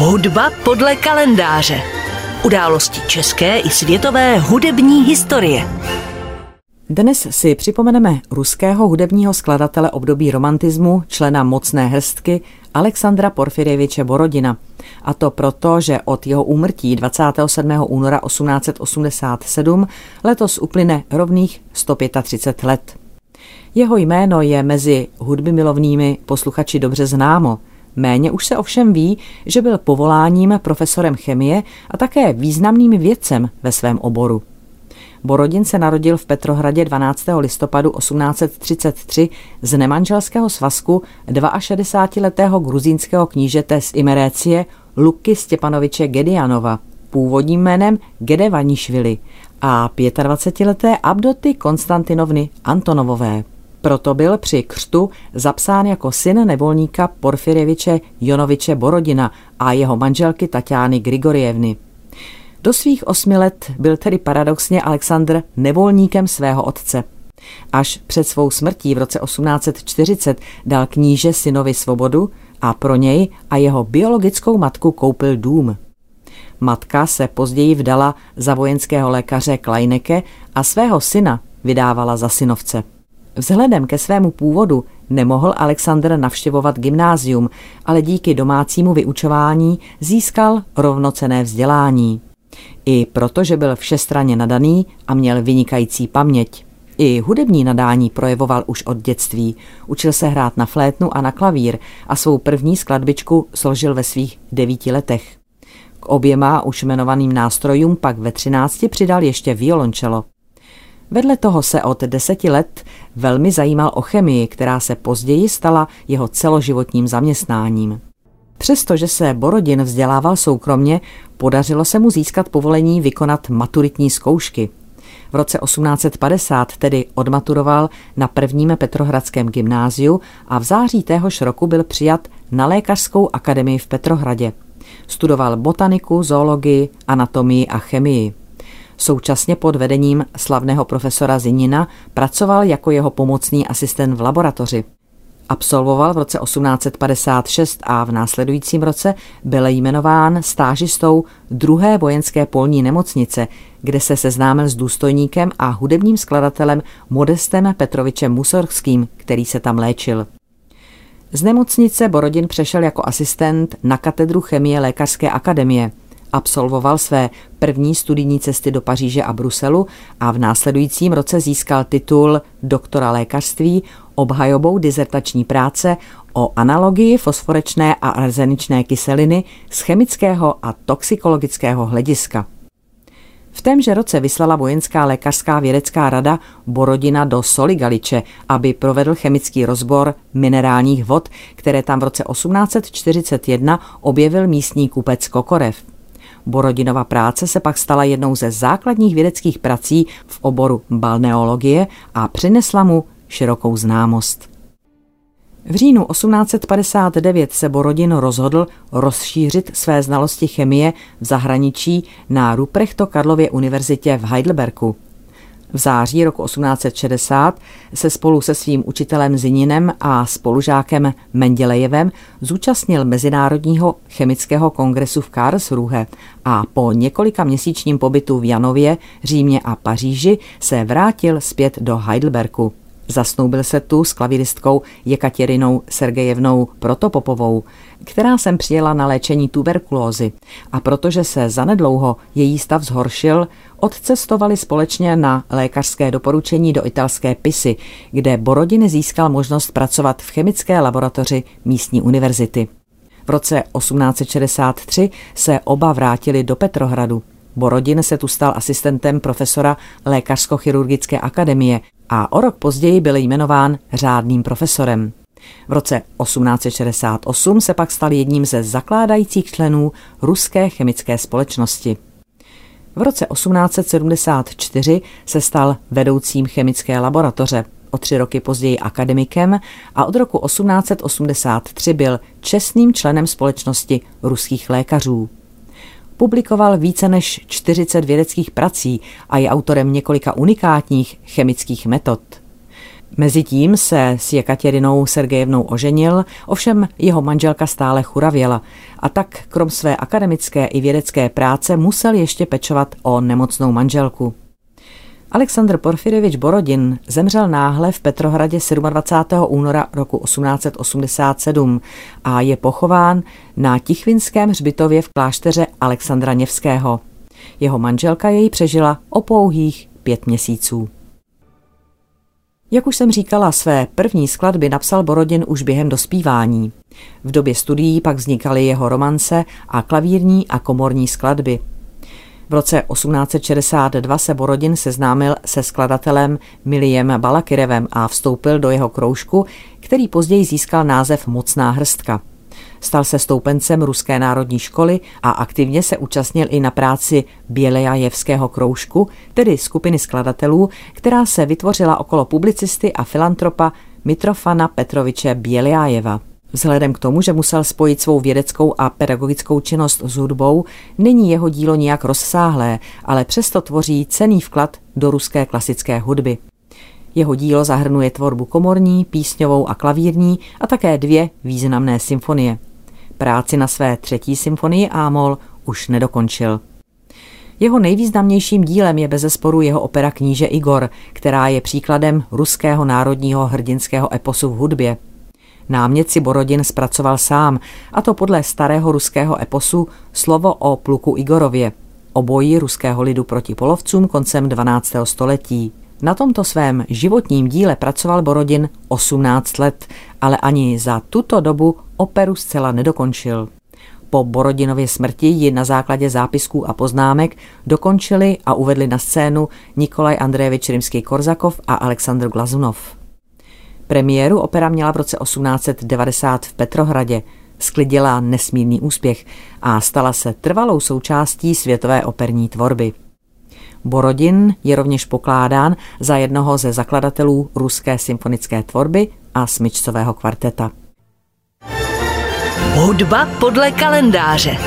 Hudba podle kalendáře. Události české i světové hudební historie. Dnes si připomeneme ruského hudebního skladatele období romantismu, člena mocné hrstky Alexandra Porfirjeviče Borodina. A to proto, že od jeho úmrtí 27. února 1887 letos uplyne rovných 135 let. Jeho jméno je mezi hudby milovnými posluchači dobře známo. Méně už se ovšem ví, že byl povoláním profesorem chemie a také významným vědcem ve svém oboru. Borodin se narodil v Petrohradě 12. listopadu 1833 z nemanželského svazku 62-letého gruzínského knížete z Imerécie Luky Stěpanoviče Gedianova, původním jménem Gede Vanišvili a 25-leté Abdoty Konstantinovny Antonovové. Proto byl při křtu zapsán jako syn nevolníka Porfireviče Jonoviče Borodina a jeho manželky Tatiány Grigorievny. Do svých osmi let byl tedy paradoxně Alexandr nevolníkem svého otce. Až před svou smrtí v roce 1840 dal kníže synovi svobodu a pro něj a jeho biologickou matku koupil dům. Matka se později vdala za vojenského lékaře Kleineke a svého syna vydávala za synovce. Vzhledem ke svému původu nemohl Alexandr navštěvovat gymnázium, ale díky domácímu vyučování získal rovnocené vzdělání. I protože byl všestranně nadaný a měl vynikající paměť. I hudební nadání projevoval už od dětství. Učil se hrát na flétnu a na klavír a svou první skladbičku složil ve svých devíti letech. K oběma už jmenovaným nástrojům pak ve třinácti přidal ještě violončelo. Vedle toho se od deseti let velmi zajímal o chemii, která se později stala jeho celoživotním zaměstnáním. Přestože se Borodin vzdělával soukromně, podařilo se mu získat povolení vykonat maturitní zkoušky. V roce 1850 tedy odmaturoval na prvním Petrohradském gymnáziu a v září téhož roku byl přijat na Lékařskou akademii v Petrohradě. Studoval botaniku, zoologii, anatomii a chemii. Současně pod vedením slavného profesora Zinina pracoval jako jeho pomocný asistent v laboratoři. Absolvoval v roce 1856 a v následujícím roce byl jmenován stážistou druhé vojenské polní nemocnice, kde se seznámil s důstojníkem a hudebním skladatelem Modestem Petrovičem Musorským, který se tam léčil. Z nemocnice Borodin přešel jako asistent na katedru chemie Lékařské akademie – Absolvoval své první studijní cesty do Paříže a Bruselu a v následujícím roce získal titul doktora lékařství obhajobou dizertační práce o analogii fosforečné a arzeničné kyseliny z chemického a toxikologického hlediska. V témže roce vyslala vojenská lékařská vědecká rada Borodina do Soligaliče, aby provedl chemický rozbor minerálních vod, které tam v roce 1841 objevil místní kupec Kokorev. Borodinova práce se pak stala jednou ze základních vědeckých prací v oboru balneologie a přinesla mu širokou známost. V říjnu 1859 se Borodin rozhodl rozšířit své znalosti chemie v zahraničí na Ruprechto Karlově univerzitě v Heidelbergu. V září roku 1860 se spolu se svým učitelem Zininem a spolužákem Mendelejevem zúčastnil Mezinárodního chemického kongresu v Karlsruhe a po několika měsíčním pobytu v Janově, Římě a Paříži se vrátil zpět do Heidelbergu. Zasnoubil se tu s klavíristkou Jekatěrinou Sergejevnou Protopopovou, která sem přijela na léčení tuberkulózy a protože se zanedlouho její stav zhoršil, odcestovali společně na lékařské doporučení do italské Pisy, kde Borodin získal možnost pracovat v chemické laboratoři místní univerzity. V roce 1863 se oba vrátili do Petrohradu. Borodin se tu stal asistentem profesora Lékařsko-chirurgické akademie a o rok později byl jmenován řádným profesorem. V roce 1868 se pak stal jedním ze zakládajících členů Ruské chemické společnosti. V roce 1874 se stal vedoucím chemické laboratoře, o tři roky později akademikem a od roku 1883 byl čestným členem společnosti ruských lékařů. Publikoval více než 40 vědeckých prací a je autorem několika unikátních chemických metod. Mezitím se s Jekatěrinou Sergejevnou oženil, ovšem jeho manželka stále churavěla a tak krom své akademické i vědecké práce musel ještě pečovat o nemocnou manželku. Aleksandr Porfirevič Borodin zemřel náhle v Petrohradě 27. února roku 1887 a je pochován na Tichvinském hřbitově v klášteře Alexandra Něvského. Jeho manželka jej přežila o pouhých pět měsíců. Jak už jsem říkala, své první skladby napsal Borodin už během dospívání. V době studií pak vznikaly jeho romance a klavírní a komorní skladby. V roce 1862 se Borodin seznámil se skladatelem Miliem Balakirevem a vstoupil do jeho kroužku, který později získal název Mocná hrstka. Stal se stoupencem Ruské národní školy a aktivně se účastnil i na práci Bělejajevského kroužku, tedy skupiny skladatelů, která se vytvořila okolo publicisty a filantropa Mitrofana Petroviče Bělejajeva. Vzhledem k tomu, že musel spojit svou vědeckou a pedagogickou činnost s hudbou, není jeho dílo nijak rozsáhlé, ale přesto tvoří cený vklad do ruské klasické hudby. Jeho dílo zahrnuje tvorbu komorní, písňovou a klavírní a také dvě významné symfonie. Práci na své třetí symfonii Ámol už nedokončil. Jeho nejvýznamnějším dílem je bezesporu jeho opera Kníže Igor, která je příkladem ruského národního hrdinského eposu v hudbě. Námět Borodin zpracoval sám, a to podle starého ruského eposu slovo o pluku Igorově, o boji ruského lidu proti polovcům koncem 12. století. Na tomto svém životním díle pracoval Borodin 18 let, ale ani za tuto dobu operu zcela nedokončil. Po Borodinově smrti ji na základě zápisků a poznámek dokončili a uvedli na scénu Nikolaj Andrejevič Rimský-Korzakov a Aleksandr Glazunov. Premiéru opera měla v roce 1890 v Petrohradě, sklidila nesmírný úspěch a stala se trvalou součástí světové operní tvorby. Borodin je rovněž pokládán za jednoho ze zakladatelů ruské symfonické tvorby a smyčcového kvarteta. Hudba podle kalendáře.